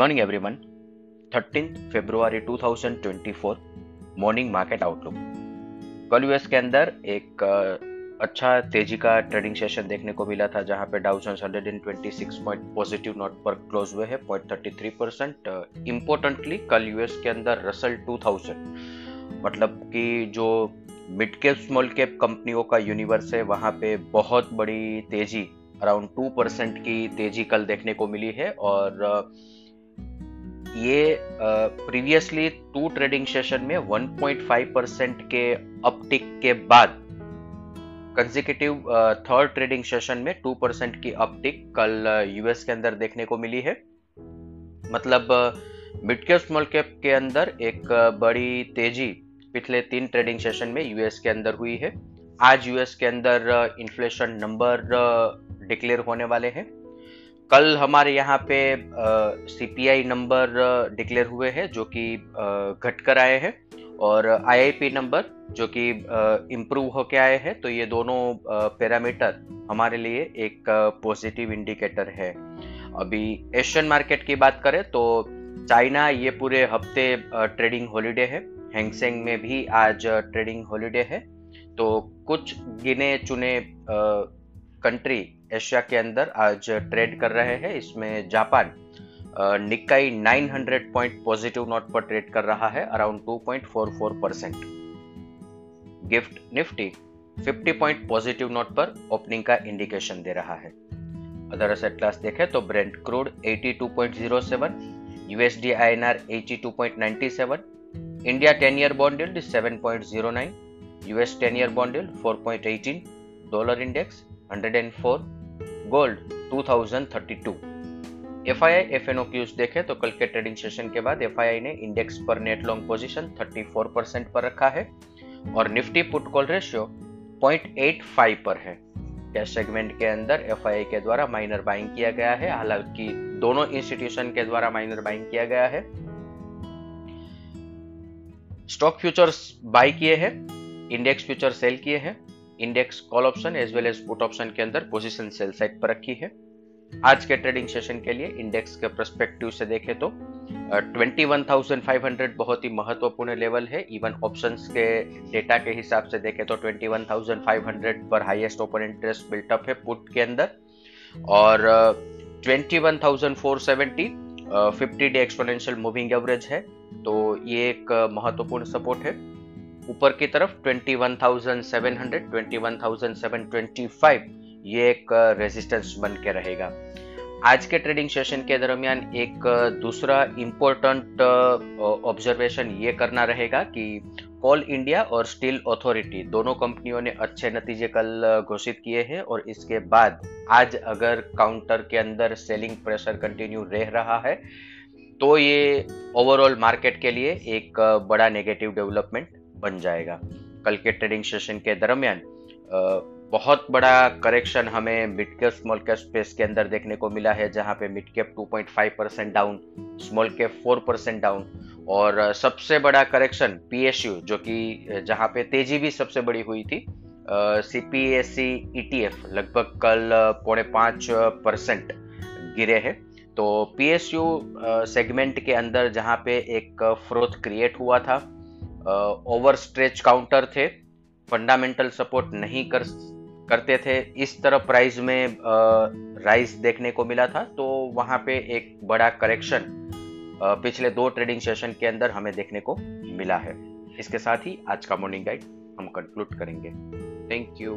Morning everyone 13 फरवरी 2024 morning market outlook कल US के अंदर एक अच्छा तेज़ी का ट्रेडिंग सेशन देखने को मिला था, जहाँ पे Dow Jones 126 point positive note पर क्लोज हुए हैं 0.33 परसेंट इम्पोर्टेंटली कल यूएस के अंदर रसल 2000 मतलब कि जो मिड कैप स्मॉल कैप कंपनियों का यूनिवर्स है, वहाँ पे बहुत बड़ी तेज़ी अराउंड टू परसेंट की तेज़ी कल देखने को मिली है और ये प्रीवियसली टू ट्रेडिंग सेशन में 1.5 परसेंट के अपटिक के बाद कंजिकेटिव थर्ड ट्रेडिंग सेशन में 2 परसेंट की अपटिक कल यूएस के अंदर देखने को मिली है। मतलब मिड कैप स्मॉल कैप के अंदर एक बड़ी तेज़ी पिछले तीन ट्रेडिंग सेशन में यूएस के अंदर हुई है। आज यूएस के अंदर इन्फ्लेशन नंबर डिक्लेयर होने वाले हैं। कल हमारे यहाँ पे सीपीआई नंबर डिक्लेयर हुए हैं, जो कि घट कर आए हैं और आईआईपी नंबर जो कि इम्प्रूव होके आए हैं तो ये दोनों पैरामीटर हमारे लिए एक पॉजिटिव इंडिकेटर है। अभी एशियन मार्केट की बात करें तो चाइना ये पूरे हफ़्ते ट्रेडिंग हॉलीडे है। हैंगसेंग में भी आज ट्रेडिंग हॉलीडे है। तो कुछ गिने चुने कंट्री एशिया के अंदर आज ट्रेड कर रहे हैं। इसमें Japan Nikkei 900 point positive note पर ट्रेड कर रहा है, around 2.44 percent. GIFT Nifty 50 point positive note पर ओपनिंग का इंडिकेशन दे रहा है। अदर असेट क्लास देखें तो Brent crude 82.07 USD INR 82.97 India 10 year bond yield 7.09 US 10 year bond yield 4.18 dollar index 104 gold 2032 F I F N cues देखे तो कल के ट्रेडिंग सेशन के बाद एफ़ ने इंडेक्स पर नेट लॉन्ग पोजीशन 34 परसेंट पर रखा है और निफ्टी पुट कॉल रेशियो 0.85 पर है। कैश सेगमेंट के अंदर एफ़ के द्वारा माइनर बाइंग किया गया है? हालाँकि दोनों इंस्टीट्यूशन के द्वारा माइनर बाइंग किया गया है। स्टॉक फ्यूचर्स बाय किए हैं इंडेक्स फ्यूचर सेल किए हैं। Index call option as well as put option के अंदर पोजीशन सेल साइड पर रखी है। आज के ट्रेडिंग सेशन के लिए इंडेक्स के परस्पेक्टिव से देखें तो twenty one thousand five hundred बहुत ही महत्वपूर्ण लेवल है। इवन ऑप्शंस के डेटा के हिसाब से देखें तो twenty one thousand five hundred पर highest open interest built up है पुट के अंदर। और twenty one thousand four seventy fifty day exponential moving average है। तो ये एक महत्वपूर्ण सपोर्ट है। ऊपर की तरफ़ 21,700, 21,725 ये एक रेजिस्टेंस बन के रहेगा। आज के ट्रेडिंग सेशन के दरमियान एक दूसरा इम्पोर्टेंट ऑब्जर्वेशन ये करना रहेगा कि कॉल इंडिया और स्टील अथॉरिटी दोनों कंपनियों ने अच्छे नतीजे कल घोषित किए हैं और इसके बाद आज अगर काउंटर के अंदर सेलिंग प्रेशर कंटिन्यू रह रहा है तो ये ओवरऑल मार्केट के लिए एक बड़ा नेगेटिव डेवलपमेंट बन जाएगा। कल के ट्रेडिंग सेशन के दरमियान बहुत बड़ा करेक्शन हमें mid cap small cap space के अंदर देखने को मिला है, जहाँ पे mid cap 2.5 percent down small cap 4 percent down और सबसे बड़ा करेक्शन पीएसयू जो कि जहाँ पे तेज़ी भी सबसे बड़ी हुई थी C P S C E T F लगभग कल पौने पाँच परसेंट गिरे हैं। तो पी एस यू सेगमेंट के अंदर जहाँ पे एक फ्रोथ क्रिएट हुआ था ओवर स्ट्रेच काउंटर थे फंडामेंटल सपोर्ट नहीं कर, करते थे। इस तरह प्राइस में राइज देखने को मिला था तो वहाँ पे एक बड़ा करेक्शन पिछले दो ट्रेडिंग सेशन के अंदर हमें देखने को मिला है। इसके साथ ही आज का मॉर्निंग गाइड हम कंक्लूड करेंगे। Thank you